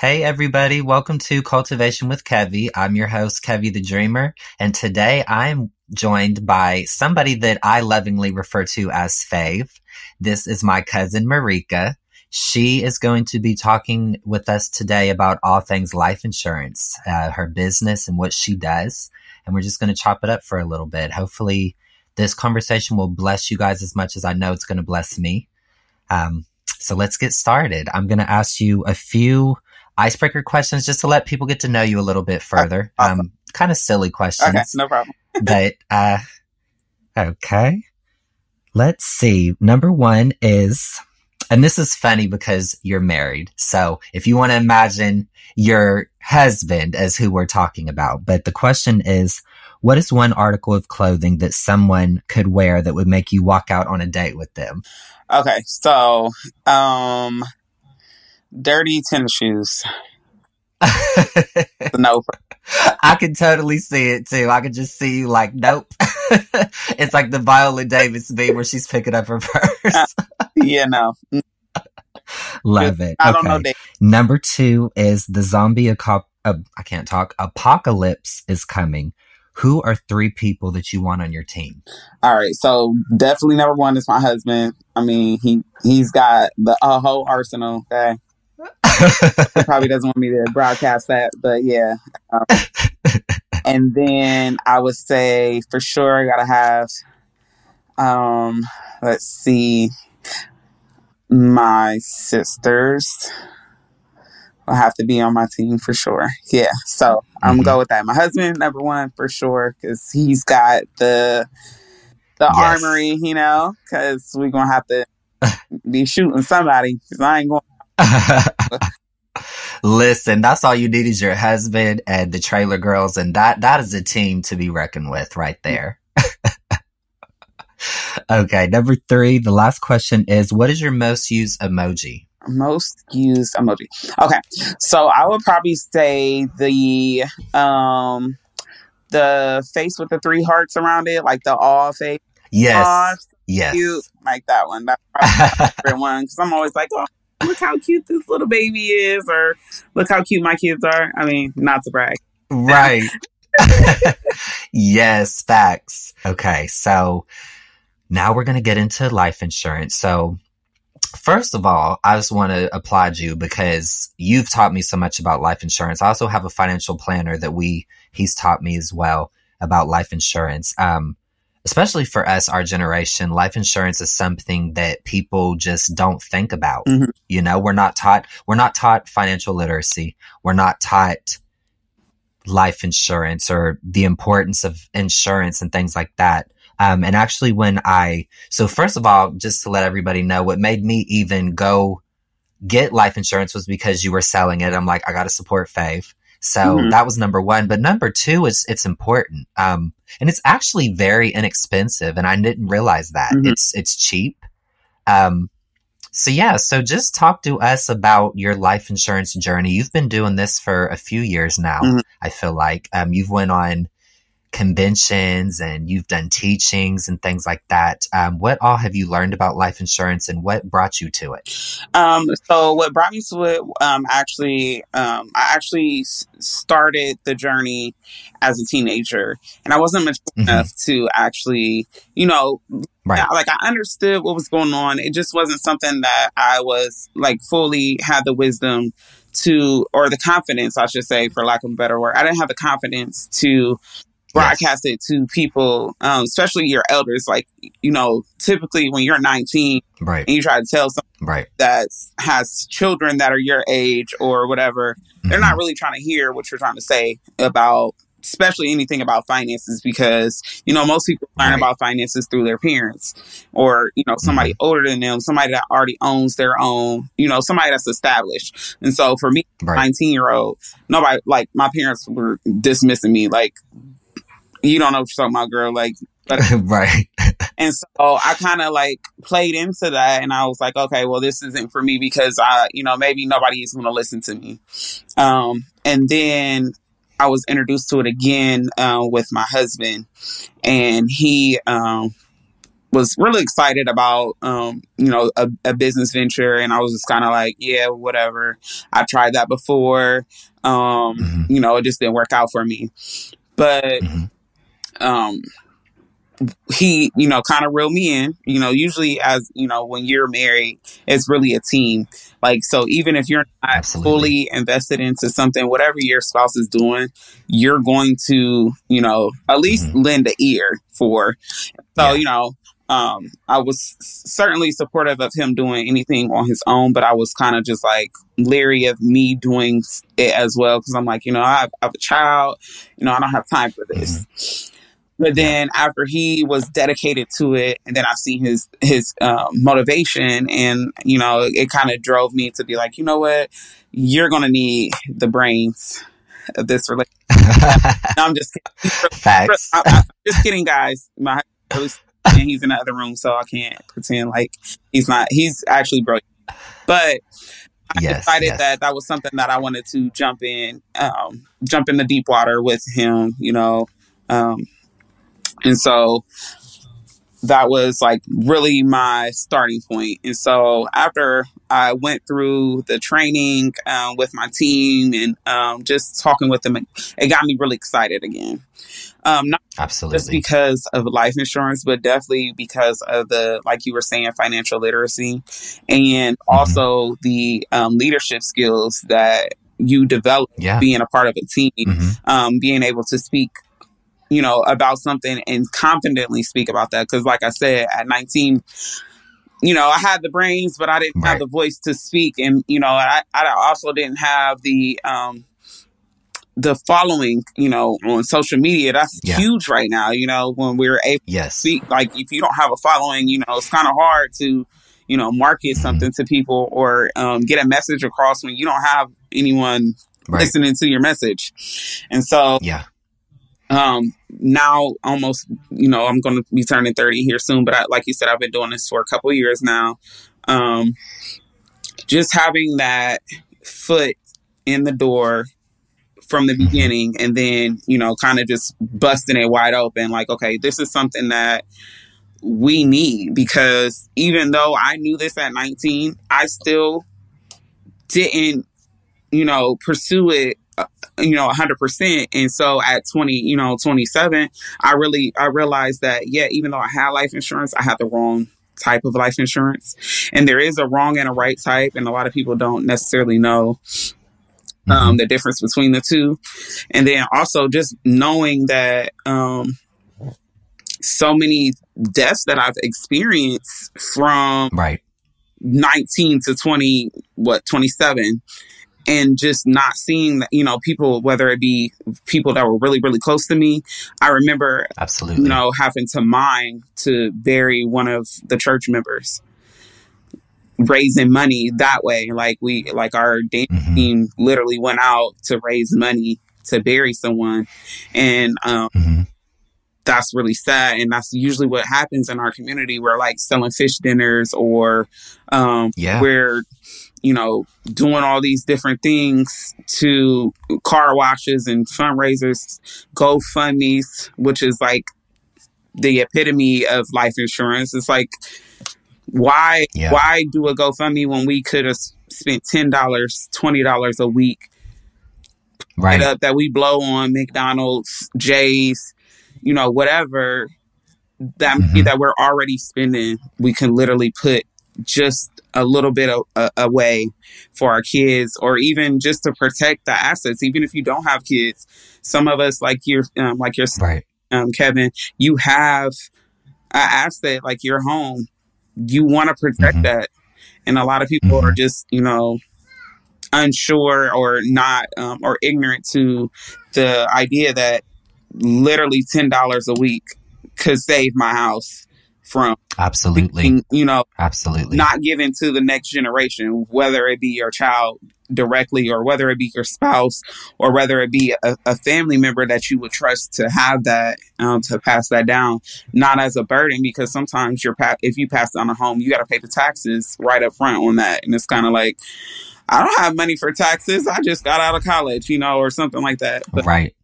Hey, everybody. Welcome to Kultivation with Kevie. I'm your host, Kevie the Dreamer. And today I'm joined by somebody that I lovingly refer to as Fave. This is my cousin, Mauricca. She is going to be talking with us today about all things life insurance, uh, her business and what she does. And we're just going to chop it up for a little bit. Hopefully, this conversation will bless you guys as much as I know it's going to bless me. Um, so let's get started. I'm going to ask you a few icebreaker questions just to let people get to know you a little bit further. Awesome. Um, kind of silly questions. Okay, no problem. but uh, okay, let's see. Number one is, and this is funny because you're married. So if you want to imagine your husband as who we're talking about, but the question is, what is one article of clothing that someone could wear that would make you walk out on a date with them? Okay, so um dirty tennis shoes. no. I can totally see it too. I could just see you like, nope. it's like the Viola Davis beat where she's picking up her purse. Uh, yeah, no. Love it. I okay. don't know. Number two is the zombie aco- uh, I can't talk. Apocalypse is coming. Who are three people that you want on your team? All right, so definitely number one is my husband. I mean, he he's got the uh, whole arsenal. Okay, probably doesn't want me to broadcast that, but yeah. Um, and then I would say for sure I gotta have um let's see my sisters will have to be on my team for sure. Yeah. So I'm gonna go mm-hmm. with that. My husband, number one for sure, because he's got the the yes. armory, you know, because we're gonna have to be shooting somebody. Because I ain't going Listen, that's all you need is your husband and the trailer girls, and that that is a team to be reckoned with right there. okay, number three. The last question is: What is your most used emoji? Most used emoji. Okay, so I would probably say the um the face with the three hearts around it, like the all face. Yes. yes. Cute, like that one. That's probably my favorite one because I'm always like, oh, look how cute this little baby is, or look how cute my kids are. I mean, not to brag. Right. yes, facts. Okay, so now we're going to get into life insurance. So, first of all, I just want to applaud you because you've taught me so much about life insurance. I also have a financial planner that we he's taught me as well about life insurance. Um, especially for us, our generation, life insurance is something that people just don't think about. Mm-hmm. You know, we're not taught, we're not taught financial literacy. We're not taught life insurance or the importance of insurance and things like that. Um, and actually when I, so first of all, just to let everybody know what made me even go get life insurance was because you were selling it. I'm like, I got to support Fave. So mm-hmm. that was number one. But number two is it's important. Um, and it's actually very inexpensive. And I didn't realize that mm-hmm. it's, it's cheap. Um, so yeah, so just talk to us about your life insurance journey. You've been doing this for a few years now. Mm-hmm. I feel like, um, you've went on conventions and you've done teachings and things like that. Um, what all have you learned about life insurance and what brought you to it? Um, so what brought me to it, um, actually, um, I actually started the journey as a teenager and I wasn't mature mm-hmm. enough to actually, you know, Right. Like I understood what was going on. It just wasn't something that I was like fully had the wisdom to, or the confidence, I should say, for lack of a better word. I didn't have the confidence to broadcast yes. it to people, um, especially your elders. Like, you know, typically when you're 19 right. and you try to tell someone right. that has children that are your age or whatever, mm-hmm. they're not mm-hmm. really trying to hear what you're trying to say about especially anything about finances because you know most people learn right. about finances through their parents or you know somebody mm-hmm. older than them somebody that already owns their own you know somebody that's established and so for me right. 19 year old nobody like my parents were dismissing me like you don't know what you're talking about, girl. Like, right. and so I kind of like played into that, and I was like, okay, well, this isn't for me because I, you know, maybe nobody is going to listen to me. Um, and then I was introduced to it again uh, with my husband, and he, um, was really excited about um, you know a, a, business venture and i was just kind of like yeah whatever i tried that before um, mm-hmm. you know it just didn't work out for me but mm-hmm. Um, he you know kind of reeled me in you know usually as you know when you're married it's really a team like so even if you're not Absolutely. fully invested into something whatever your spouse is doing you're going to you know at least mm-hmm. lend an ear for so yeah. you know um, I was certainly supportive of him doing anything on his own, but I was kind of just like leery of me doing it as well because I'm like, you know, I have, I have, a child, you know, I don't have time for this. Mm-hmm. But then after he was dedicated to it, and then I see his his uh, motivation, and you know, it kind of drove me to be like, you know what, you're gonna need the brains of this relationship. no, I'm just kidding. Facts. I, am just kidding, guys. My and he's in the other room, so I can't pretend like he's not. He's actually brilliant, but I yes, decided yes. that that was something that I wanted to jump in, um, jump in the deep water with him, you know, um, and so that was like really my starting point. And so after I went through the training um, with my team and um, just talking with them, it got me really excited again. Um, not Absolutely. just because of life insurance, but definitely because of the, like you were saying, financial literacy and mm-hmm. also the um, leadership skills that you develop yeah. being a part of a team, mm-hmm. Um, being able to speak you know, about something and confidently speak about that. Cause like I said, at 19, you know, I had the brains, but I didn't right. have the voice to speak. And, you know, I, I also didn't have the, um, the following, you know, on social media, that's yeah. huge right now. You know, when we're able yes. to speak, like if you don't have a following, you know, it's kind of hard to, you know, market mm-hmm. something to people or um, get a message across when you don't have anyone right. listening to your message. And so, yeah, um, now almost, you know, I'm going to be turning 30 here soon, but I, like you said, I've been doing this for a couple years now. Um, just having that foot in the door from the mm-hmm. beginning and then, you know, kind of just busting it wide open like, okay, this is something that we need because even though I knew this at 19, I still didn't, you know, pursue it you know 100% and so at 20 you know 27 i really i realized that yeah even though i had life insurance i had the wrong type of life insurance. And there is a wrong and a right type and a lot of people don't necessarily know um, mm-hmm. the difference between the two. And then also just knowing that um, so many deaths that i've experienced from right. 19 to 20 what 27 and just not seeing that, you know, people, whether it be people that were really, really close to me. I remember, absolutely, you know, having to mine to bury one of the church members, raising money that way. Like we, like our mm-hmm. team literally went out to raise money to bury someone. And, um, mm-hmm that's really sad and that's usually what happens in our community we're like selling fish dinners or um yeah. we're you know, doing all these different things to car washes and fundraisers, GoFundMe's, which is like the epitome of life insurance. It's like, why yeah. why do a GoFundMe when we could have spent ten dollars, twenty dollars a week, right? Up that we blow on McDonald's, Jay's, you know, whatever that mm-hmm. that we're already spending. We can literally put just a little bit away for our kids or even just to protect the assets. Even if you don't have kids some of us like your um, like your right. um, kevin you have an asset like your home. You want to protect mm-hmm. that. And a lot of people mm-hmm. are just you know unsure or not um, or ignorant to the idea that literally $10 a week could save my house from absolutely. you know absolutely. not given to the next generation whether it be your child directly or whether it be your spouse or whether it be a, a family member that you would trust to have that um, to pass that down not as a burden because sometimes you're pa- if you pass down a home you got to pay the taxes right up front on that. And it's kind of like i don't have money for taxes. I just got out of college you know or something like that. But, right.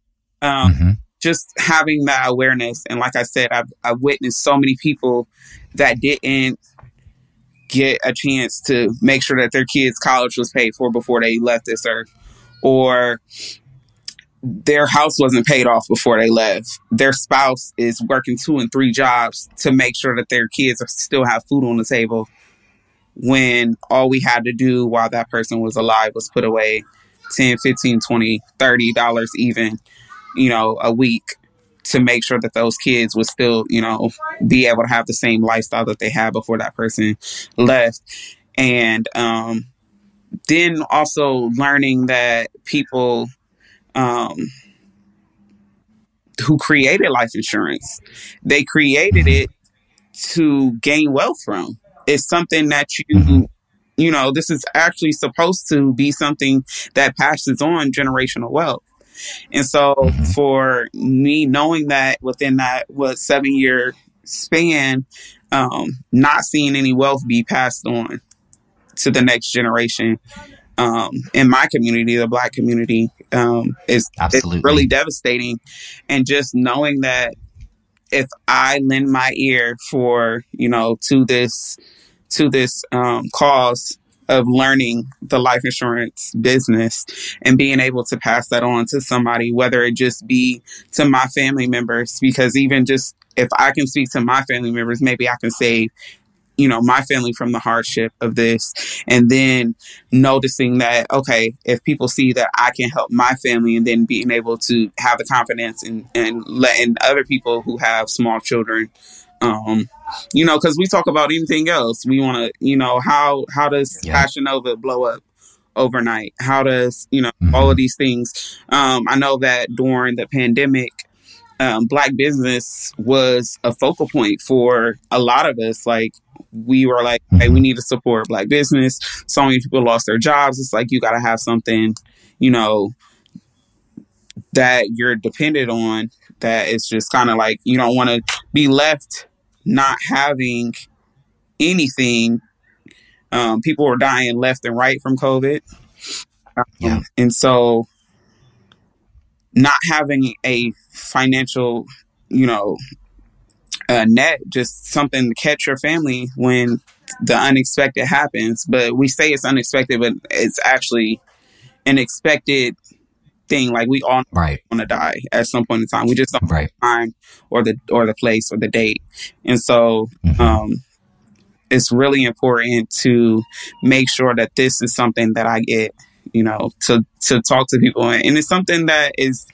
um, mm-hmm just having that awareness. And like I said, I've, I've witnessed so many people that didn't get a chance to make sure that their kids' college was paid for before they left this earth, or their house wasn't paid off before they left. Their spouse is working two and three jobs to make sure that their kids still have food on the table when all we had to do while that person was alive was put away 10 15 20 30 dollars even you know a week to make sure that those kids would still you know be able to have the same lifestyle that they had before that person left. And um then also learning that people um who created life insurance they created it to gain wealth from. It's something that you mm-hmm. you know this is actually supposed to be something that passes on generational wealth and so mm-hmm. for me knowing that within that what seven year span um, not seeing any wealth be passed on to the next generation um, in my community the black community um, is, is really devastating and just knowing that if i lend my ear for you know to this to this um, cause of learning the life insurance business and being able to pass that on to somebody, whether it just be to my family members, because even just if I can speak to my family members, maybe I can save you know my family from the hardship of this. And then noticing that okay if people see that i can help my family and then being able to have the confidence and and letting other people who have small children um you know, because we talk about anything else. We want to, you know, how how does yeah. Fashion Nova blow up overnight? How does you know mm-hmm. all of these things? Um, I know that during the pandemic, um, black business was a focal point for a lot of us. Like we were like, mm-hmm. hey, we need to support black business. So many people lost their jobs. It's like you got to have something, you know, that you're dependent on. That is just kind of like you don't want to be left not having anything. Um, people were dying left and right from COVID. Um, yeah. And so not having a financial, you know, uh, net, just something to catch your family when the unexpected happens. But we say it's unexpected, but it's actually an expected thing. Like we all right. want to die at some point in time. We just don't right. time or the or the place or the date. And so mm-hmm. um, it's really important to make sure that this is something that I get, you know, to to talk to people, and it's something that is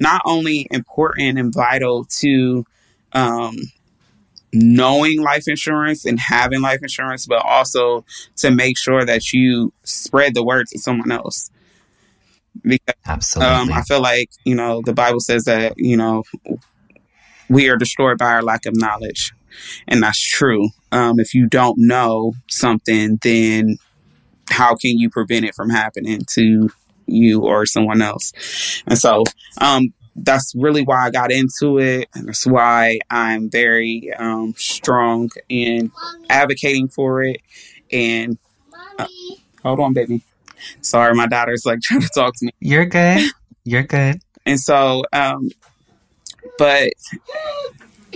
not only important and vital to um, knowing life insurance and having life insurance, but also to make sure that you spread the word to someone else because Absolutely. Um, I feel like you know the Bible says that you know we are destroyed by our lack of knowledge, and that's true. Um, if you don't know something, then how can you prevent it from happening to you or someone else? And so um, that's really why I got into it. And that's why I'm very um, strong in advocating for it. And uh, hold on, baby. Sorry, my daughter's like trying to talk to me. You're good. You're good. and so, um, but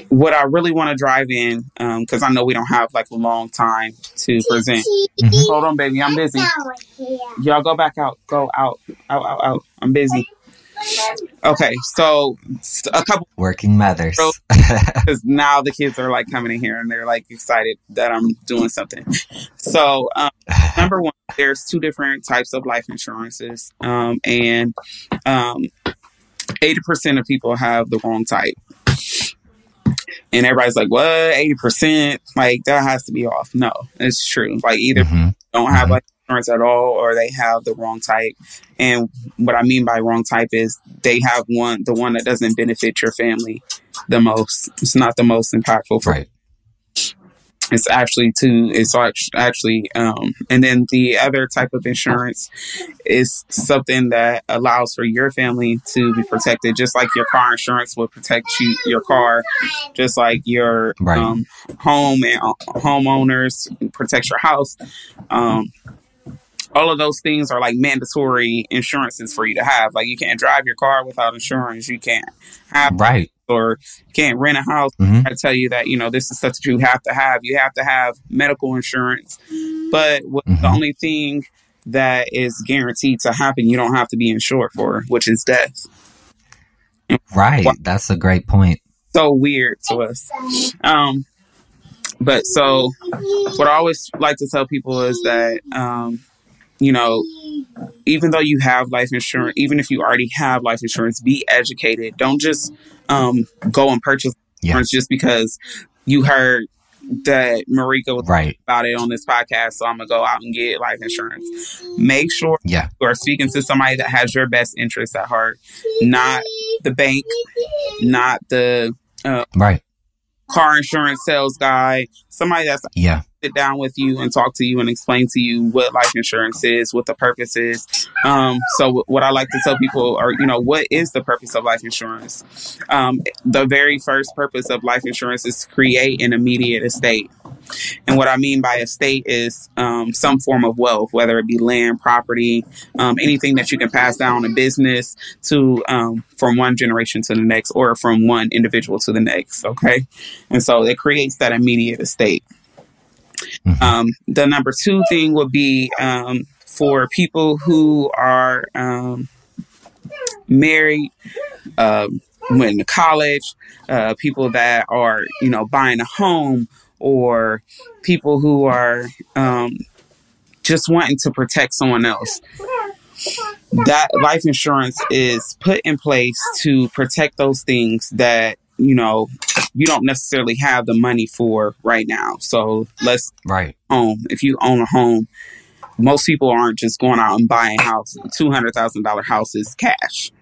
what I really want to drive in, because um, I know we don't have like a long time to present. Mm-hmm. Hold on, baby, I'm busy. Y'all go back out. Go out. Out, out, out. I'm busy. Okay, so a couple working mothers. Because now the kids are like coming in here and they're like excited that I'm doing something. So um, number one, there's two different types of life insurances, um, and um, eighty percent of people have the wrong type. And everybody's like, "What? Eighty percent? Like that has to be off." No, it's true. Like either mm-hmm. don't have mm-hmm. like insurance at all or they have the wrong type. And what I mean by wrong type is they have one, the one that doesn't benefit your family the most. It's not the most impactful for right it's actually to it's actually um, and then the other type of insurance is something that allows for your family to be protected just like your car insurance will protect you your car just like your right. um, home and uh, homeowners protect your house um, all of those things are like mandatory insurances for you to have. Like you can't drive your car without insurance. You can't have right or can't rent a house. Mhm. I tell you that you know this is stuff that you have to have. You have to have medical insurance, but what, the only thing that is guaranteed to happen, you don't have to be insured for, which is death. right that's a great point So weird to us. Um, but so what I always like to tell people is that um, you know even though you have life insurance, even if you already have life insurance, be educated. Don't just um, go and purchase Yeah. insurance just because you heard that Mauricca was right about it on this podcast. So I'm gonna go out and get life insurance. Make sure yeah you are speaking to somebody that has your best interests at heart, not the bank, not the right car insurance sales guy. Somebody that's yeah sit down with you and talk to you and explain to you what life insurance is, what the purpose is. Um, so what I like to tell people are, you know, what is the purpose of life insurance? Um, the very first purpose of life insurance is to create an immediate estate. And what I mean by estate is um, some form of wealth, whether it be land, property, um, anything that you can pass down a business to um, from one generation to the next or from one individual to the next. Okay. And so it creates that immediate estate. Mhm. Um, the number two thing would be um, for people who are um, married, um, went to college, uh, people that are, you know, buying a home, or people who are um, just wanting to protect someone else. That life insurance is put in place to protect those things that, you know, you don't necessarily have the money for right now. So let's right home. If you own a home, most people aren't just going out and buying house two hundred thousand dollar houses cash.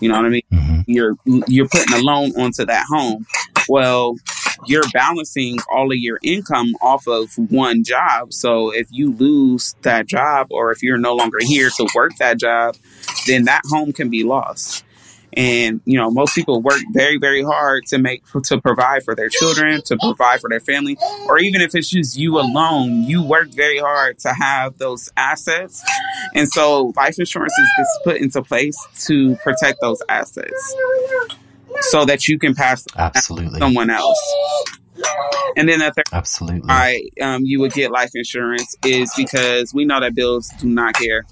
You know what I mean? hmm You're you're putting a loan onto that home. Well, you're balancing all of your income off of one job. So if you lose that job or if you're no longer here to work that job, then that home can be lost. And you know, most people work very, very hard to make to provide for their children, to provide for their family, or even if it's just you alone, you work very hard to have those assets. And so, life insurance is, is put into place to protect those assets, so that you can pass absolutely someone else. And then the third absolutely why um, you would get life insurance is because we know that bills do not care.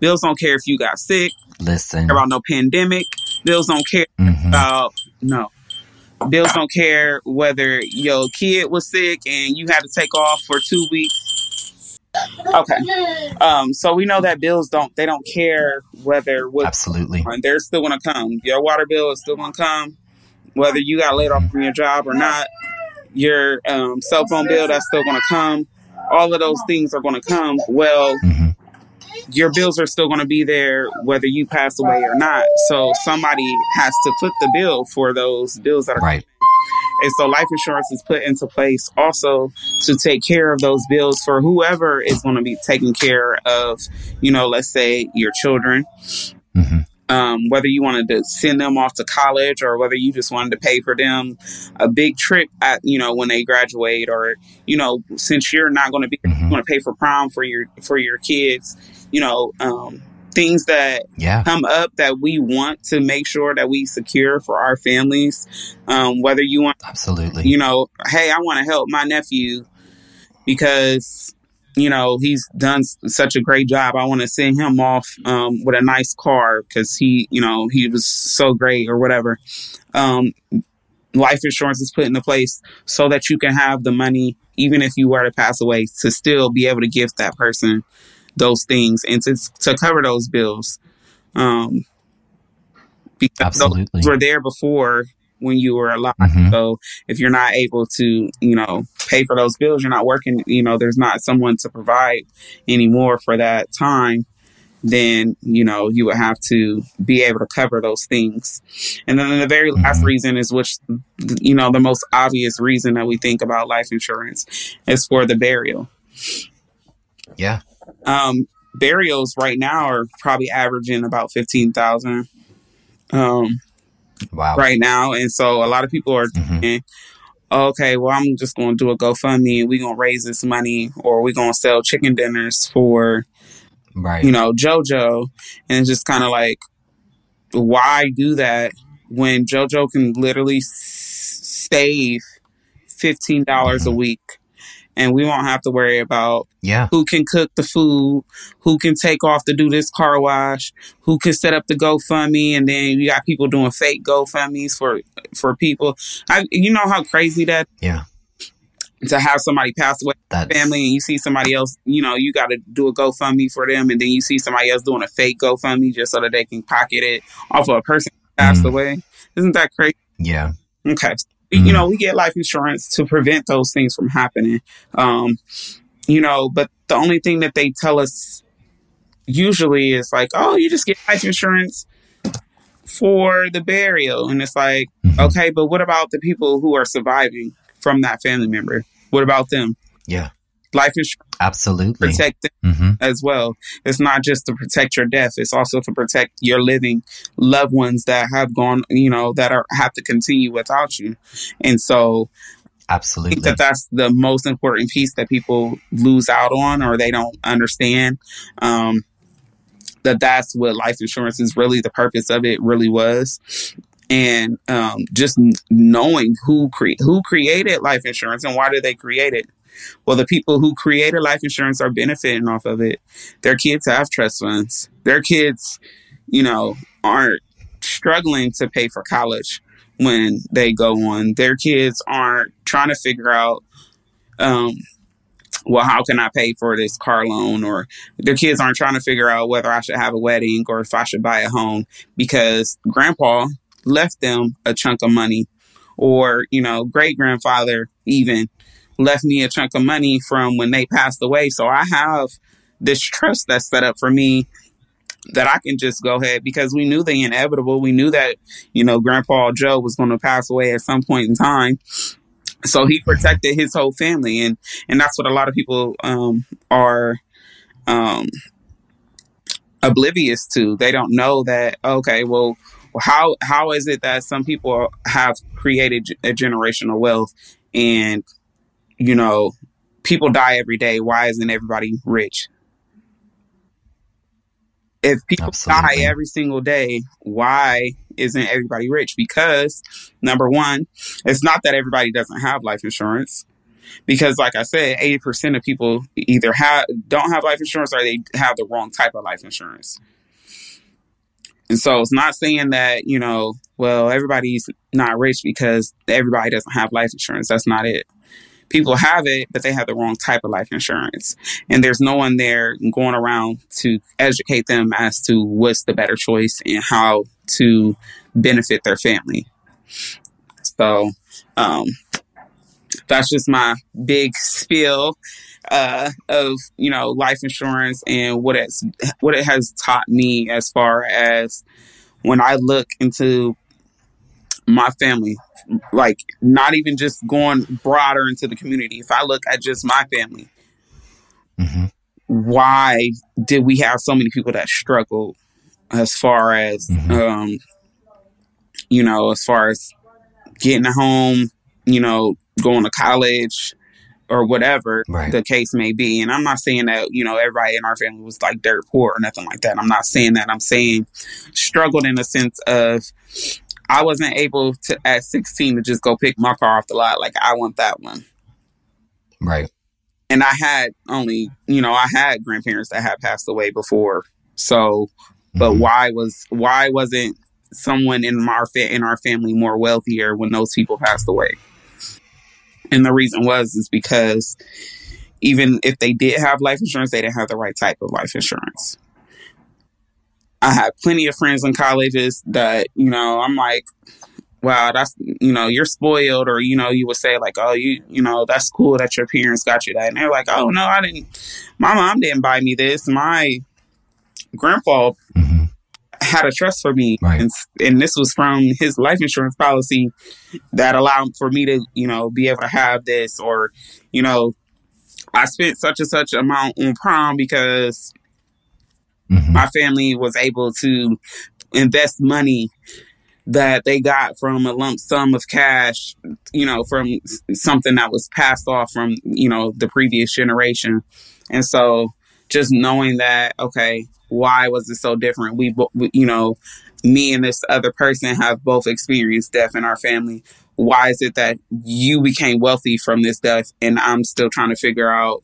Bills don't care if you got sick, listen about no pandemic. Bills don't care Mhm. about no. Bills don't care whether your kid was sick and you had to take off for two weeks. Okay. Um, so we know that bills don't they don't care whether what absolutely and they're still gonna come. Your water bill is still gonna come, whether you got laid off from your job or not. Your um, cell phone bill that's still gonna come. All of those things are gonna come. Well, hmm your bills are still gonna be there whether you pass away or not. So somebody has to foot the bill for those bills that are right and so life insurance is put into place also to take care of those bills for whoever is going to be taking care of, you know, let's say your children. hmm Um, whether you wanted to send them off to college or whether you just wanted to pay for them a big trip at, you know, when they graduate or, you know, since you're not going to be, hmm you want to pay for prom for your, for your kids, you know, um, things that yeah come up that we want to make sure that we secure for our families. Um, whether you want absolutely you know, hey, I want to help my nephew because you know he's done such a great job. I want to send him off um, with a nice car because he, you know, he was so great or whatever. Um, life insurance is put into place so that you can have the money, even if you were to pass away, to still be able to give that person those things and to to cover those bills. Um, because those absolutely were there before when you were alive. hmm So if you're not able to, you know, pay for those bills, you're not working, you know, there's not someone to provide anymore for that time, then, you know, you would have to be able to cover those things. And then the very last Mhm. reason is which, you know, the most obvious reason that we think about life insurance is for the burial. yeah Um, burials right now are probably averaging about 15,000. Um, wow right now. And so a lot of people are hmm okay, well, I'm just going to do a GoFundMe and we're going to raise this money or we're going to sell chicken dinners for right. you know, JoJo, and it's just kind of like, why do that when JoJo can literally s- save fifteen dollars a Mhm. week, and we won't have to worry about yeah. who can cook the food, who can take off to do this car wash, who can set up the GoFundMe, and then you got people doing fake GoFundMe's for for people. I, you know how crazy that Yeah. to have somebody pass away That's family and you see somebody else, you know, you got to do a GoFundMe for them, and then you see somebody else doing a fake GoFundMe just so that they can pocket it off of a person passed Mhm. away. Isn't that crazy? yeah. Okay. Mhm. You know, we get life insurance to prevent those things from happening. Um, you know, but the only thing that they tell us usually is like, oh, you just get life insurance for the burial. And it's like, Mhm. okay, but what about the people who are surviving from that family member? What about them? Yeah. Life insurance Absolutely. protect them hmm as well. It's not just to protect your death; it's also to protect your living loved ones that have gone, you know, that are have to continue without you. And so, absolutely, I think that that's the most important piece that people lose out on, or they don't understand. Um, that that's what life insurance is really the purpose of it really was. And um, just knowing who cre- who created life insurance and why did they create it? Well, the people who created life insurance are benefiting off of it. Their kids have trust funds. Their kids, you know, aren't struggling to pay for college when they go on. Their kids aren't trying to figure out, um, well, how can I pay for this car loan? Or their kids aren't trying to figure out whether I should have a wedding or if I should buy a home because grandpa left them a chunk of money, or, you know, great grandfather even left me a chunk of money from when they passed away. So I have this trust that's set up for me that I can just go ahead because we knew the inevitable. We knew that, you know, Grandpa Joe was going to pass away at some point in time. So he protected his whole family. And, and that's what a lot of people um, are um, oblivious to. They don't know that, okay, well, how how is it that some people have created a generational wealth and you know people die every day. Why isn't everybody rich? If people Absolutely. die every single day why isn't everybody rich? Because number one it's not that everybody doesn't have life insurance. Because like i said 80% of people either have don't have life insurance or they have the wrong type of life insurance. And so it's not saying that you know well everybody's not rich because everybody doesn't have life insurance. That's not it people have it, but they have the wrong type of life insurance. And there's no one there going around to educate them as to what's the better choice and how to benefit their family. So, um, that's just my big spiel uh, of you know life insurance and what it's what it has taught me as far as when I look into my family like not even just going broader into the community if i look at just my family hmm why did we have so many people that struggled as far as Mhm. um you know as far as getting a home you know going to college or whatever Right. the case may be and i'm not saying that you know everybody in our family was like dirt poor or nothing like that i'm not saying that i'm saying struggled in the sense of i wasn't able to at 16 to just go pick my car off the lot like i want that one Right. and I had only, you know, I had grandparents that had passed away before. So, but Mhm. why was why wasn't someone in our fa- in our family more wealthier when those people passed away? And the reason was is because even if they did have life insurance, they didn't have the right type of life insurance. I had plenty of friends in colleges that, you know, I'm like, wow, that's you know, you're spoiled, or you know, you would say like, oh, you you know, that's cool that your parents got you that, and they're like, oh no, I didn't. My mom didn't buy me this. My grandpa. Had a trust for me, Right. and and this was from his life insurance policy that allowed for me to you know be able to have this, or you know, I spent such and such amount on prom because Mhm. my family was able to invest money that they got from a lump sum of cash, you know, from something that was passed off from, you know, the previous generation. And so just knowing that okay, why was it so different? We, we you know, me and this other person have both experienced death in our family. Why is it that you became wealthy from this death and I'm still trying to figure out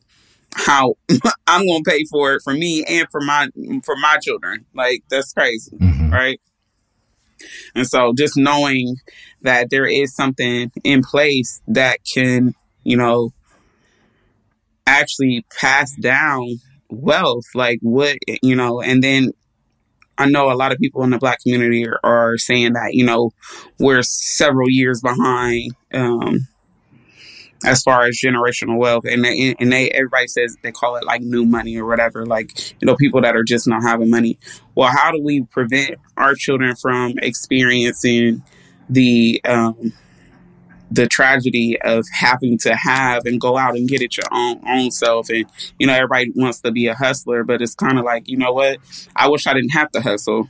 how I'm going to pay for it for me and for my for my children? Like that's crazy, mm-hmm. right? And so just knowing that there is something in place that can, you know, actually pass down wealth, like what, you know, and then I know a lot of people in the black community are, are saying that, you know, we're several years behind um, as far as generational wealth. And they, and they, everybody says they call it like new money or whatever, like, you know, people that are just not having money. Well, how do we prevent our children from experiencing the, um, the tragedy of having to have and go out and get it your own own self and you know everybody wants to be a hustler but it's kind of like you know what i wish i didn't have to hustle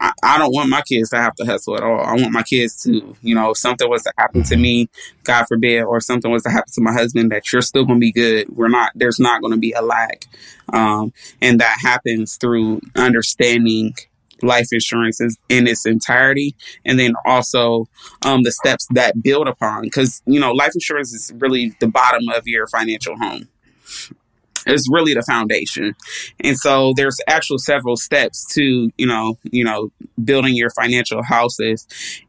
I, I, don't want my kids to have to hustle at all. I want my kids to, you know, if something was to happen to me, God forbid, or something was to happen to my husband, that you're still going to be good. We're not, there's not going to be a lack. Um, and that happens through understanding life insurance is in its entirety and then also um, the steps that build upon because you know life insurance is really the bottom of your financial home. It's really the foundation. And so there's actual several steps to you know you know building your financial houses.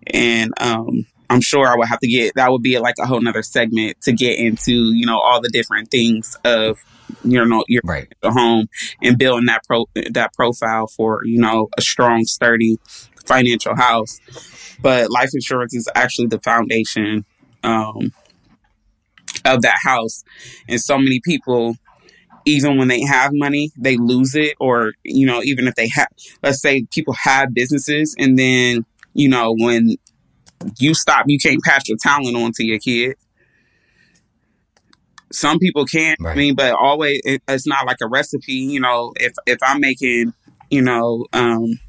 And um I'm sure I would have to get that would be like a whole nother segment to get into, you know, all the different things of you know your right. home and building that pro that profile for you know a strong, sturdy financial house. But life insurance is actually the foundation um, of that house, and so many people. Even when they have money, they lose it, or you know, even if they have, let's say people have businesses, and then you know, when you stop, you can't pass your talent on to your kid some people can't. Right. I mean, but always it, it's not like a recipe. You know, if if I'm making, you know, um,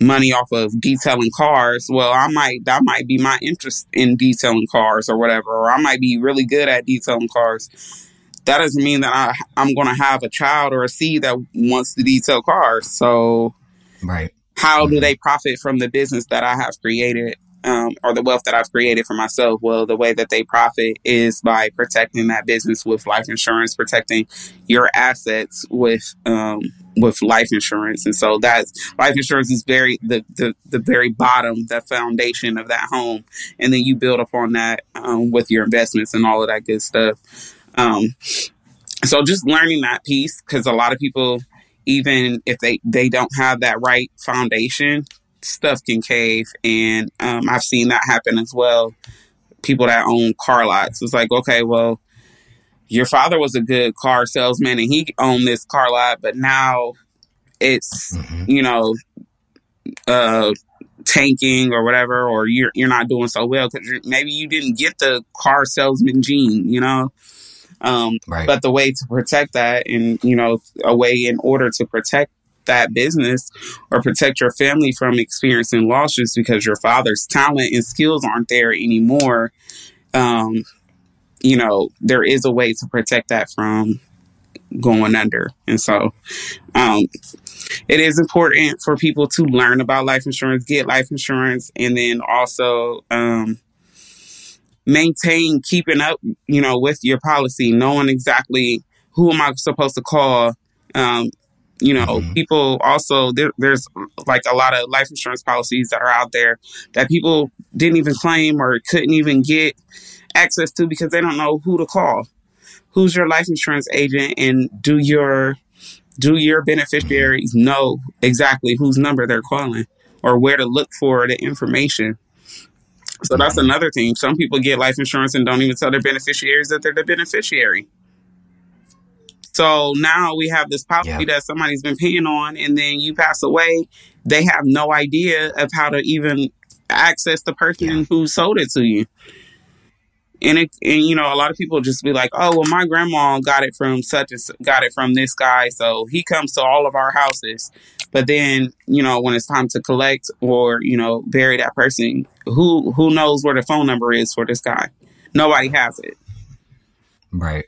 money off of detailing cars, well, I might that might be my interest in detailing cars or whatever, or I might be really good at detailing cars. That doesn't mean that I I'm going to have a child or a seed that wants to detail cars. So, right. How mm-hmm. do they profit from the business that I have created um, or the wealth that I've created for myself. Well, the way that they profit is by protecting that business with life insurance, protecting your assets with um, with life insurance, and so that's life insurance is very the, the the very bottom, the foundation of that home, and then you build upon that um, with your investments and all of that good stuff. Um, so just learning that piece because a lot of people even if they they don't have that right foundation stuff can cave, and um, I've seen that happen as well. People that own car lots, it's like, okay, well, your father was a good car salesman and he owned this car lot, but now it's mm-hmm. you know uh, tanking or whatever, or you're you're not doing so well because maybe you didn't get the car salesman gene, you know. Um, right. But the way to protect that, and you know, a way in order to protect that business or protect your family from experiencing losses because your father's talent and skills aren't there anymore, um, you know, there is a way to protect that from going under. And so, um, it is important for people to learn about life insurance, get life insurance, and then also um, maintain keeping up, you know, with your policy, knowing exactly who am I supposed to call um, you know mm-hmm. people also there, there's like a lot of life insurance policies that are out there that people didn't even claim or couldn't even get access to because they don't know who to call who's your life insurance agent and do your do your beneficiaries know exactly whose number they're calling or where to look for the information so that's mm-hmm. another thing some people get life insurance and don't even tell their beneficiaries that they're the beneficiary so now we have this policy yeah. that somebody's been paying on, and then you pass away. They have no idea of how to even access the person yeah. who sold it to you. And it, and you know, a lot of people just be like, "Oh, well, my grandma got it from such and got it from this guy, so he comes to all of our houses." But then, you know, when it's time to collect or you know bury that person, who who knows where the phone number is for this guy? Nobody has it. Right.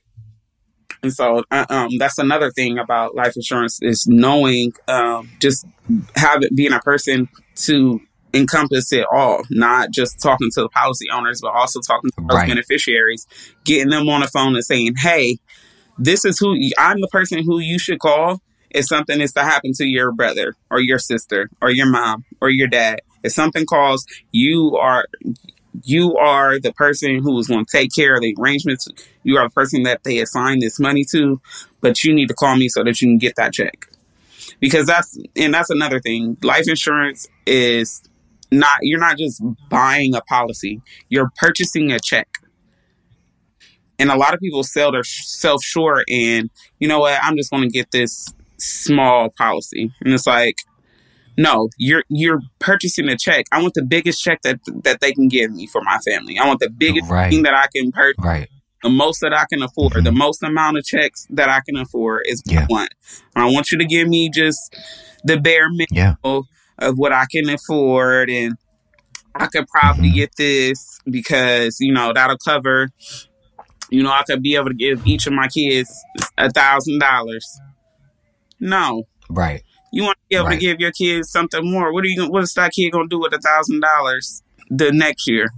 And so uh, um, that's another thing about life insurance is knowing, um, just having being a person to encompass it all, not just talking to the policy owners, but also talking to those Right. beneficiaries, getting them on the phone and saying, "Hey, this is who I'm the person who you should call if something is to happen to your brother or your sister or your mom or your dad. If something calls, you are you are the person who is going to take care of the arrangements. You are the person that they assign this money to, but you need to call me so that you can get that check. Because that's and that's another thing. Life insurance is not you're not just buying a policy. You're purchasing a check. And a lot of people sell their self short and you know what, I'm just going to get this small policy. And it's like no, you're you're purchasing a check. I want the biggest check that that they can give me for my family. I want the biggest Right. thing that I can purchase, Right. the most that I can afford, Mhm. the most amount of checks that I can afford is what Yeah. I want. I want you to give me just the bare minimum Yeah. of what I can afford, and I could probably Mhm. get this because you know that'll cover. You know, I could be able to give each of my kids a thousand dollars. No, Right. You want to be able Right. to give your kids something more. What are you? gonna- What is that kid gonna do with a thousand dollars the next year?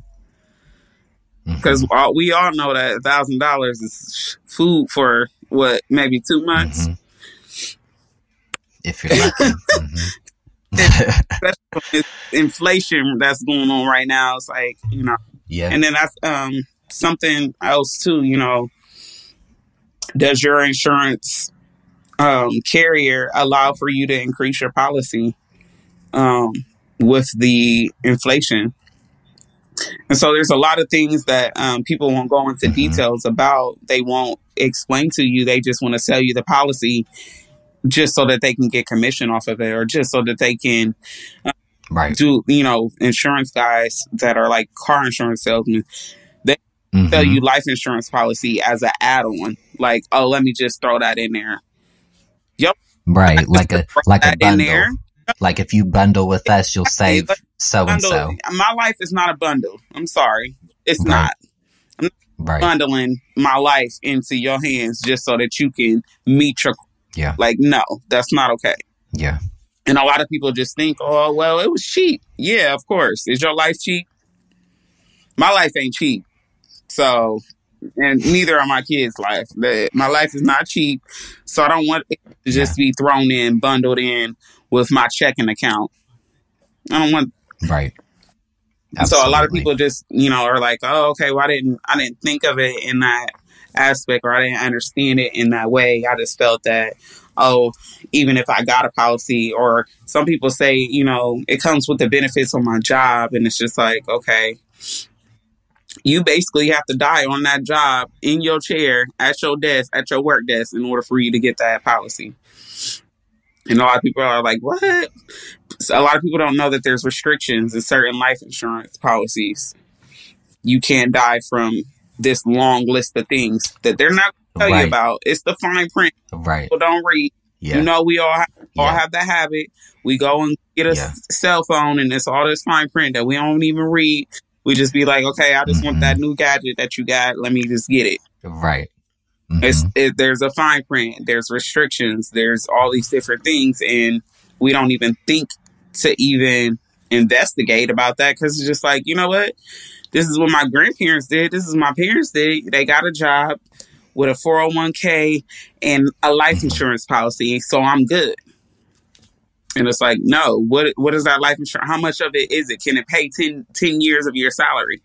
Because we all know that a thousand dollars is food for what maybe two months. Mhm. If you're lucky. Mhm. Especially with inflation that's going on right now. It's like you know, yeah. and then that's um something else too. You know, does your insurance um, carrier allow for you to increase your policy um, with the inflation? And so there's a lot of things that um, people won't go into Mhm. details about. They won't explain to you. They just want to sell you the policy just so that they can get commission off of it or just so that they can right. do, you know, insurance guys that are like car insurance salesmen Mhm. sell you life insurance policy as an add-on. Like, oh, let me just throw that in there. Right. Like a like a bundle. Like if you bundle with us, you'll save so and so. My life is not a bundle. I'm sorry. It's Right. not Right. bundling my life into your hands just so that you can meet your Yeah. like no, that's not okay. Yeah. And a lot of people just think, oh well, it was cheap. Yeah, of course. Is your life cheap? My life ain't cheap. So and neither are my kids' life. My life is not cheap, so I don't want it to just be thrown in, bundled in with my checking account. I don't want Right. so a lot of people just you know are like oh okay well i didn't i didn't think of it in that aspect or i didn't understand it in that way i just felt that oh even if i got a policy or some people say you know it comes with the benefits on my job and it's just like okay you basically have to die on that job in your chair at your desk at your work desk in order for you to get that policy and a lot of people are like what so a lot of people don't know that there's restrictions in certain life insurance policies. You can't die from this long list of things that they're not going to tell you about. It's the fine print. Right. People don't read. Yeah. You know, we all have, all Yeah. have that habit. We go and get a Yeah. cell phone, and it's all this fine print that we don't even read. We just be like, okay, I just want Mhm. that new gadget that you got. Let me just get it. Right. Mhm. It's it, there's a fine print. There's restrictions. There's all these different things, and we don't even think to even investigate about that because it's just like you know what, this is what my grandparents did. This is my parents did. They got a job with a 401k and a life Mhm. insurance policy, so I'm good. And it's like, no, what what is that life insurance? How much of it is it? Can it pay 10, 10 years of your salary?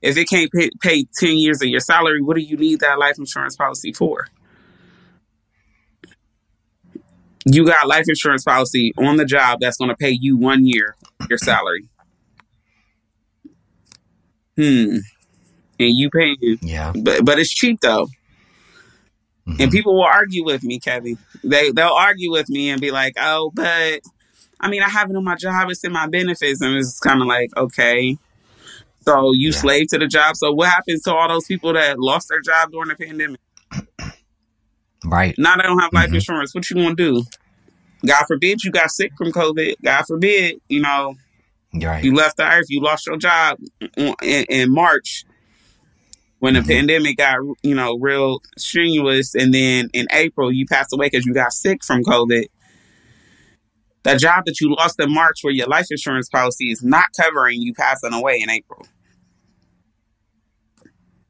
If it can't pay, pay 10 years of your salary, what do you need that life insurance policy for? You got life insurance policy on the job that's going to pay you one year your salary. Hmm. And you paying, yeah. but but it's cheap though. Mhm. And people will argue with me, Kevin. They they'll argue with me and be like, "Oh, but I mean, I have it on my job. It's in my benefits." And it's kind of like, okay, so you Yeah. slave to the job. So what happens to all those people that lost their job during the pandemic? Right. Now they don't have life Mhm. insurance. What you gonna do? God forbid you got sick from COVID. God forbid, you know, right. you left the earth. You lost your job in, in March. When the mm-hmm. pandemic got you know real strenuous, and then in April you passed away because you got sick from COVID. The job that you lost in March, where your life insurance policy is not covering you passing away in April.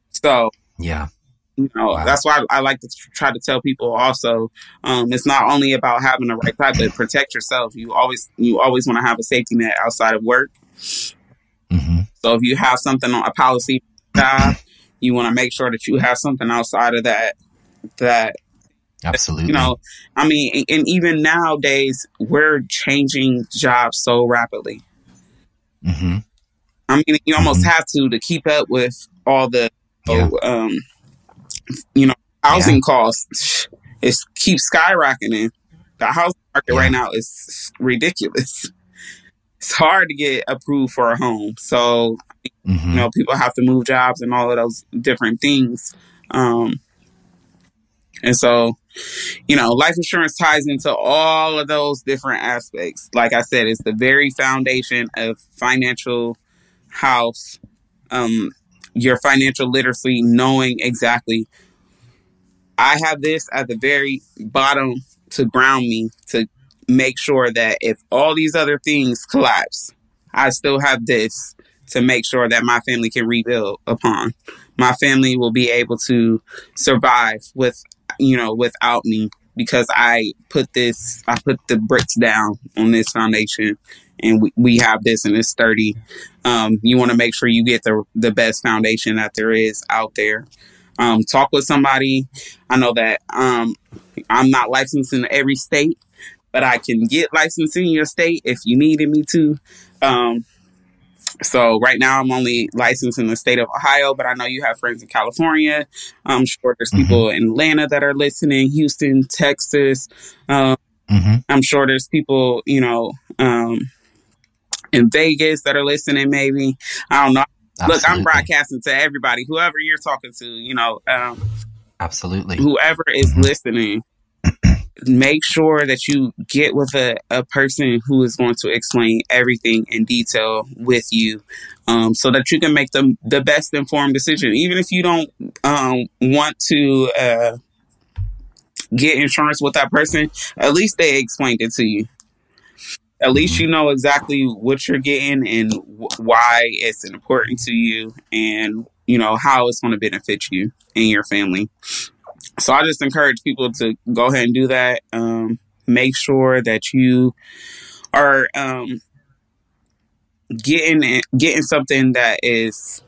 So yeah, you know wow. that's why I, I, like to try to tell people also um, it's not only about having the right type but protect yourself you always you always want to have a safety net outside of work mm-hmm. so if you have something on a policy job you want to make sure that you have something outside of that that absolutely you know i mean and even nowadays we're changing jobs so rapidly mm-hmm. i mean you almost mm-hmm. have to to keep up with all the yeah. um you know housing yeah. costs it keeps skyrocketing the housing market yeah. right now is ridiculous it's hard to get approved for a home so Mm-hmm. You know, people have to move jobs and all of those different things. Um, and so, you know, life insurance ties into all of those different aspects. Like I said, it's the very foundation of financial house, um, your financial literacy, knowing exactly I have this at the very bottom to ground me to make sure that if all these other things collapse, I still have this to make sure that my family can rebuild upon. My family will be able to survive with, you know, without me because I put this, I put the bricks down on this foundation and we, we have this and it's sturdy. Um, you want to make sure you get the, the best foundation that there is out there. Um, talk with somebody. I know that um, I'm not licensed in every state, but I can get licensed in your state if you needed me to. Um, so right now I'm only licensed in the state of Ohio, but I know you have friends in California. I'm sure there's mm-hmm. people in Atlanta that are listening, Houston, Texas. Um, mm-hmm. I'm sure there's people, you know, um, in Vegas that are listening. Maybe I don't know. Absolutely. Look, I'm broadcasting to everybody, whoever you're talking to. You know, um, absolutely, whoever is mm-hmm. listening make sure that you get with a, a person who is going to explain everything in detail with you um, so that you can make the, the best informed decision. Even if you don't um, want to uh, get insurance with that person, at least they explained it to you. At least you know exactly what you're getting and w- why it's important to you and you know how it's going to benefit you and your family so I just encourage people to go ahead and do that. Um, make sure that you are um, getting getting something that is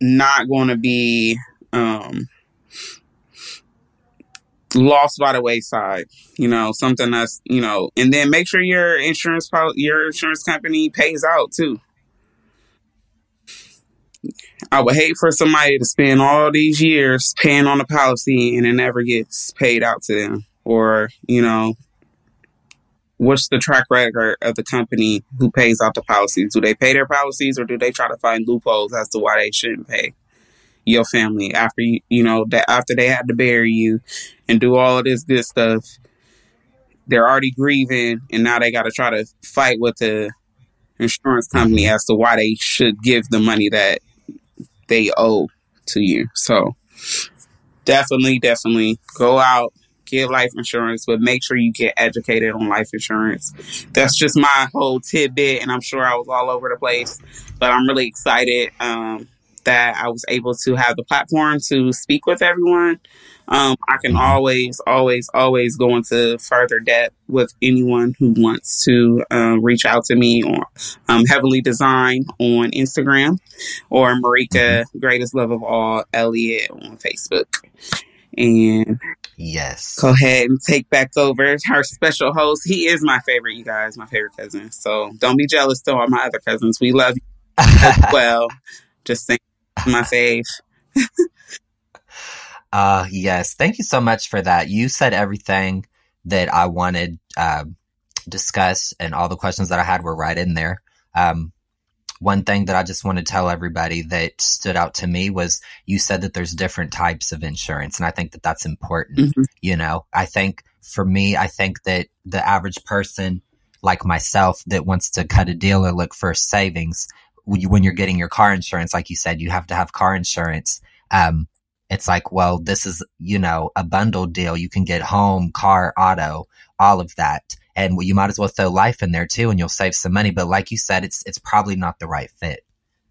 not going to be um, lost by the wayside. You know, something that's you know, and then make sure your insurance your insurance company pays out too. I would hate for somebody to spend all these years paying on a policy and it never gets paid out to them. Or, you know, what's the track record of the company who pays out the policies? Do they pay their policies or do they try to find loopholes as to why they shouldn't pay your family after you, you know, that after they had to bury you and do all of this good stuff? They're already grieving and now they got to try to fight with the insurance company mm-hmm. as to why they should give the money that they owe to you. So definitely, definitely go out, get life insurance, but make sure you get educated on life insurance. That's just my whole tidbit, and I'm sure I was all over the place, but I'm really excited um, that I was able to have the platform to speak with everyone. Um, I can always, always, always go into further depth with anyone who wants to uh, reach out to me on um, Heavenly Design on Instagram or Mauricca, Greatest Love of All, Elliott on Facebook. And yes, go ahead and take back over our special host. He is my favorite, you guys, my favorite cousin. So don't be jealous to all my other cousins. We love you as well. Just saying, my fave. Uh, yes. Thank you so much for that. You said everything that I wanted uh, discuss, and all the questions that I had were right in there. Um, one thing that I just want to tell everybody that stood out to me was you said that there's different types of insurance, and I think that that's important. Mm-hmm. You know, I think for me, I think that the average person like myself that wants to cut a deal or look for savings when you're getting your car insurance, like you said, you have to have car insurance Um, it's like, well, this is, you know, a bundle deal. You can get home, car, auto, all of that. And you might as well throw life in there too and you'll save some money. But like you said, it's, it's probably not the right fit.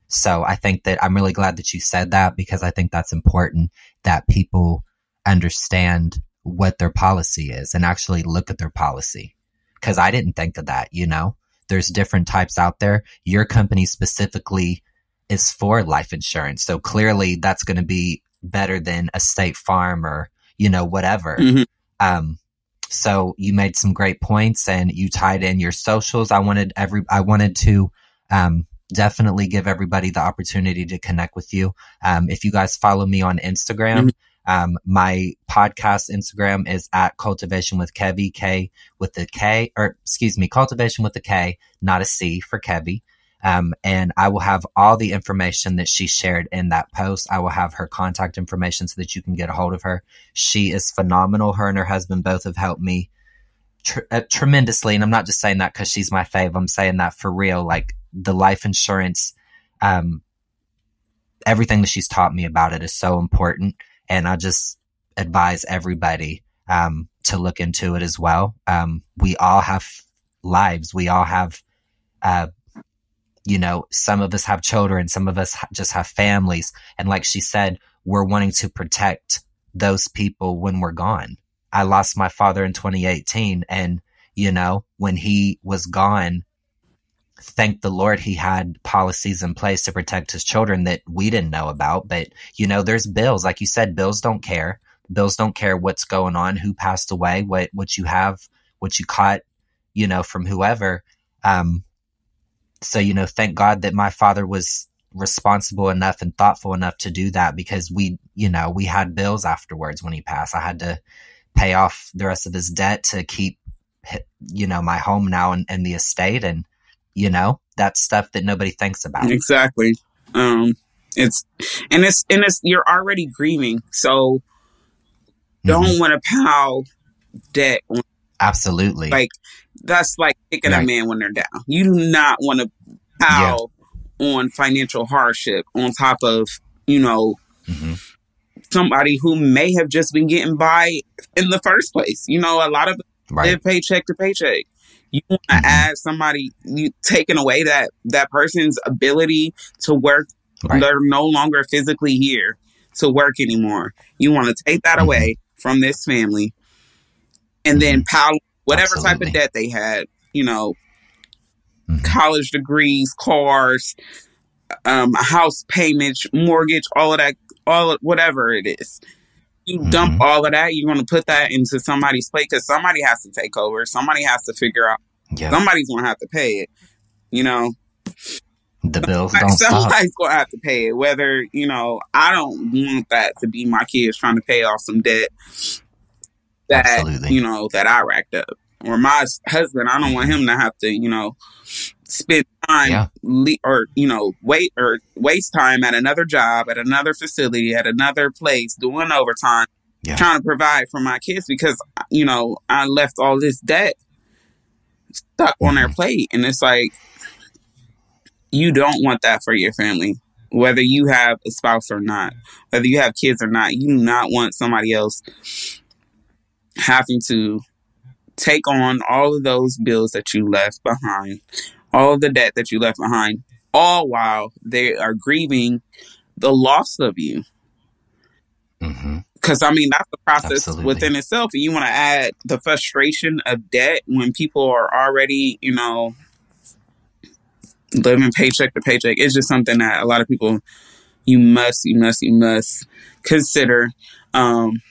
So I think that I'm really glad that you said that because I think that's important that people understand what their policy is and actually look at their policy. Cause I didn't think of that, you know, there's different types out there. Your company specifically is for life insurance. So clearly that's going to be better than a state farm or, you know, whatever. Mm-hmm. Um, so you made some great points and you tied in your socials. I wanted every, I wanted to, um, definitely give everybody the opportunity to connect with you. Um, if you guys follow me on Instagram, mm-hmm. um, my podcast Instagram is at Kultivation with Kevie, K with the K, or excuse me, cultivation with the K, not a C for Kevie. Um, and I will have all the information that she shared in that post. I will have her contact information so that you can get a hold of her. She is phenomenal. Her and her husband both have helped me tr- uh, tremendously. And I'm not just saying that because she's my fave. I'm saying that for real. Like the life insurance, um, everything that she's taught me about it is so important. And I just advise everybody, um, to look into it as well. Um, we all have lives. We all have, uh, you know, some of us have children, some of us just have families. And like she said, we're wanting to protect those people when we're gone. I lost my father in 2018 and, you know, when he was gone, thank the Lord he had policies in place to protect his children that we didn't know about. But, you know, there's bills. Like you said, bills don't care. Bills don't care what's going on, who passed away, what, what you have, what you caught, you know, from whoever. Um, so, you know, thank God that my father was responsible enough and thoughtful enough to do that because we, you know, we had bills afterwards when he passed. I had to pay off the rest of his debt to keep, you know, my home now and, and the estate. And, you know, that's stuff that nobody thinks about. Exactly. Um, it's, and it's, and it's, you're already grieving. So don't mm-hmm. want to pile debt on Absolutely. Like that's like kicking right. a man when they're down. You do not want to pile yeah. on financial hardship on top of, you know, mm-hmm. somebody who may have just been getting by in the first place. You know, a lot of right. live paycheck to paycheck. You want to mm-hmm. add somebody you taking away that that person's ability to work. Right. They're no longer physically here to work anymore. You want to take that mm-hmm. away from this family and then mm-hmm. pile whatever Absolutely. type of debt they had, you know, mm-hmm. college degrees, cars, um, house payment, mortgage, all of that, all of, whatever it is. You mm-hmm. dump all of that, you're going to put that into somebody's plate because somebody has to take over. Somebody has to figure out. Yeah. Somebody's going to have to pay it. You know, the bills don't somebody's stop. gonna have to pay it whether you know i don't want that to be my kids trying to pay off some debt that Absolutely. you know that I racked up. Or my husband, I don't want him to have to, you know, spend time yeah. le- or you know wait or waste time at another job, at another facility, at another place, doing overtime, yeah. trying to provide for my kids because you know I left all this debt stuck mm-hmm. on their mm-hmm. plate, and it's like you don't want that for your family whether you have a spouse or not, whether you have kids or not, you do not want somebody else having to take on all of those bills that you left behind, all of the debt that you left behind, all while they are grieving the loss of you. Because mm-hmm. I mean, that's the process Absolutely. within itself. And you want to add the frustration of debt when people are already, you know, living paycheck to paycheck. It's just something that a lot of people you must, you must, you must consider. Um,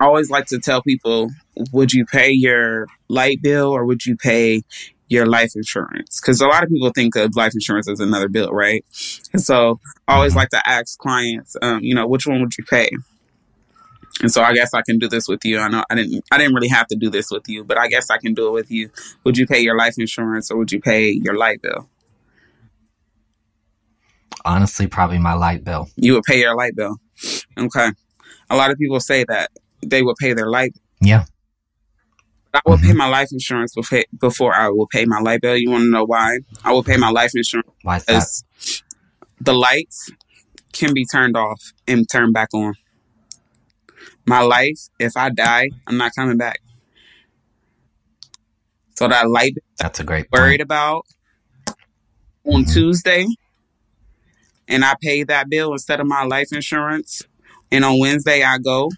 I always like to tell people, would you pay your light bill or would you pay your life insurance? Because a lot of people think of life insurance as another bill, right? And so I always like to ask clients, um, you know, which one would you pay? And so I guess I can do this with you. I know I didn't I didn't really have to do this with you, but I guess I can do it with you. Would you pay your life insurance or would you pay your light bill? Honestly, probably my light bill. You would pay your light bill. Okay. A lot of people say that they will pay their light. Yeah. I will mm-hmm. pay my life insurance before, before I will pay my light bill. You want to know why? I will pay my life insurance. Why is that? The lights can be turned off and turned back on. My life, if I die, I'm not coming back. So that light That's a great worried point. about on Mhm. Tuesday and I pay that bill instead of my life insurance and on Wednesday I go,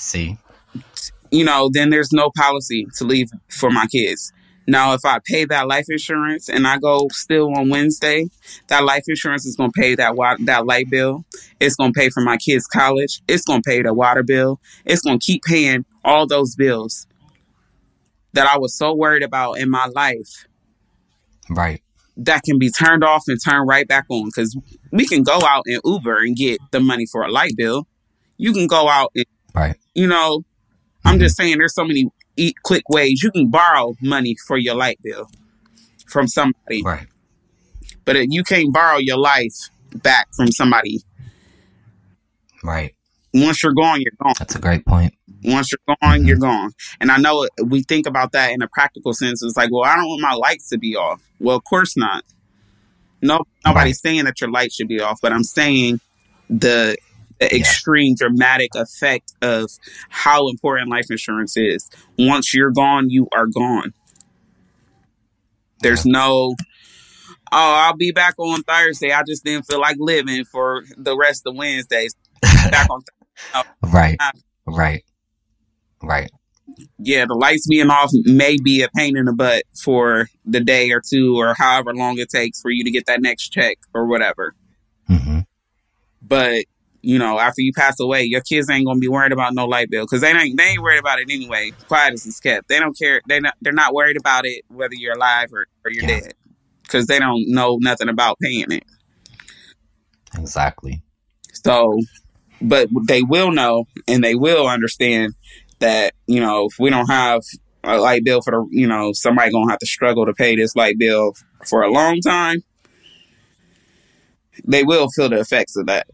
See? you know, then there's no policy to leave for my kids. Now, if I pay that life insurance and I go still on Wednesday, that life insurance is going to pay that that light bill. It's going to pay for my kids' college. It's going to pay the water bill. It's going to keep paying all those bills that I was so worried about in my life Right. that can be turned off and turned right back on because we can go out and Uber and get the money for a light bill. You can go out and, Right. you know, I'm Mhm. just saying there's so many e- quick ways you can borrow money for your light bill from somebody, Right. but it, you can't borrow your life back from somebody. Right. Once you're gone, you're gone. That's a great point. Once you're gone, Mhm. you're gone. And I know we think about that in a practical sense. It's like, well, I don't want my lights to be off. Well, of course not. No, nobody's saying that your light should be off, but I'm saying the, the Yeah. extreme dramatic effect of how important life insurance is. Once you're gone, you are gone. There's no, oh, I'll be back on Thursday. I just didn't feel like living for the rest of Wednesdays. Back on Right. Right. Right. yeah, the lights being off may be a pain in the butt for the day or two or however long it takes for you to get that next check or whatever. hmm But you know, after you pass away, your kids ain't gonna be worried about no light bill because they ain't they ain't worried about it anyway. Quiet as it's kept. They don't care. They not they're not worried about it whether you're alive or, or you're Yeah. dead because they don't know nothing about paying it. Exactly. So, but they will know and they will understand that, you know, if we don't have a light bill for the, you know, somebody going to have to struggle to pay this light bill for a long time, they will feel the effects of that.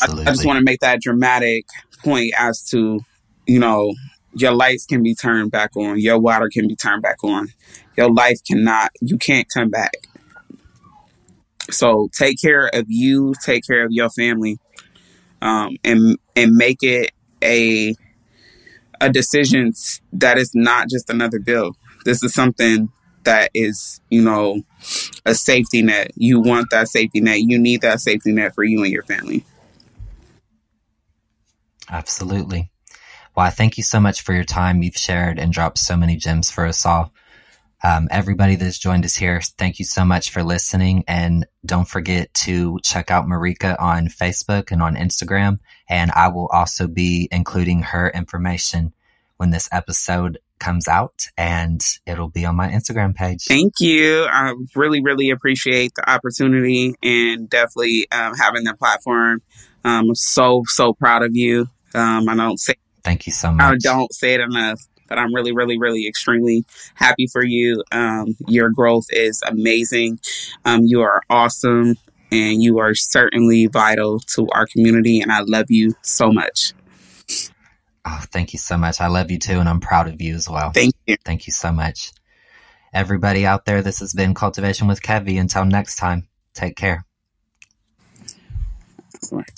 I, I just want to make that dramatic point as to, you know, your lights can be turned back on, your water can be turned back on, your life cannot, you can't come back. So take care of you, take care of your family, um, and and make it a a decision that is not just another bill. This is something that is, you know, a safety net. You want that safety net. You need that safety net for you and your family. Absolutely. Well, I thank you so much for your time. You've shared and dropped so many gems for us all. Um, everybody that's joined us here, thank you so much for listening. And don't forget to check out Mauricca on Facebook and on Instagram. And I will also be including her information when this episode comes out and it'll be on my Instagram page. Thank you. I really, really appreciate the opportunity and definitely um, having the platform. I'm so, so proud of you. Um, I don't say Thank you so much. I don't say it enough, but I'm really, really, really extremely happy for you. Um, your growth is amazing. Um, you are awesome, and you are certainly vital to our community. And I love you so much. Oh, thank you so much. I love you too, and I'm proud of you as well. Thank you. Thank you so much. Everybody out there, this has been Kultivation with Kevie. Until next time, take care. Right.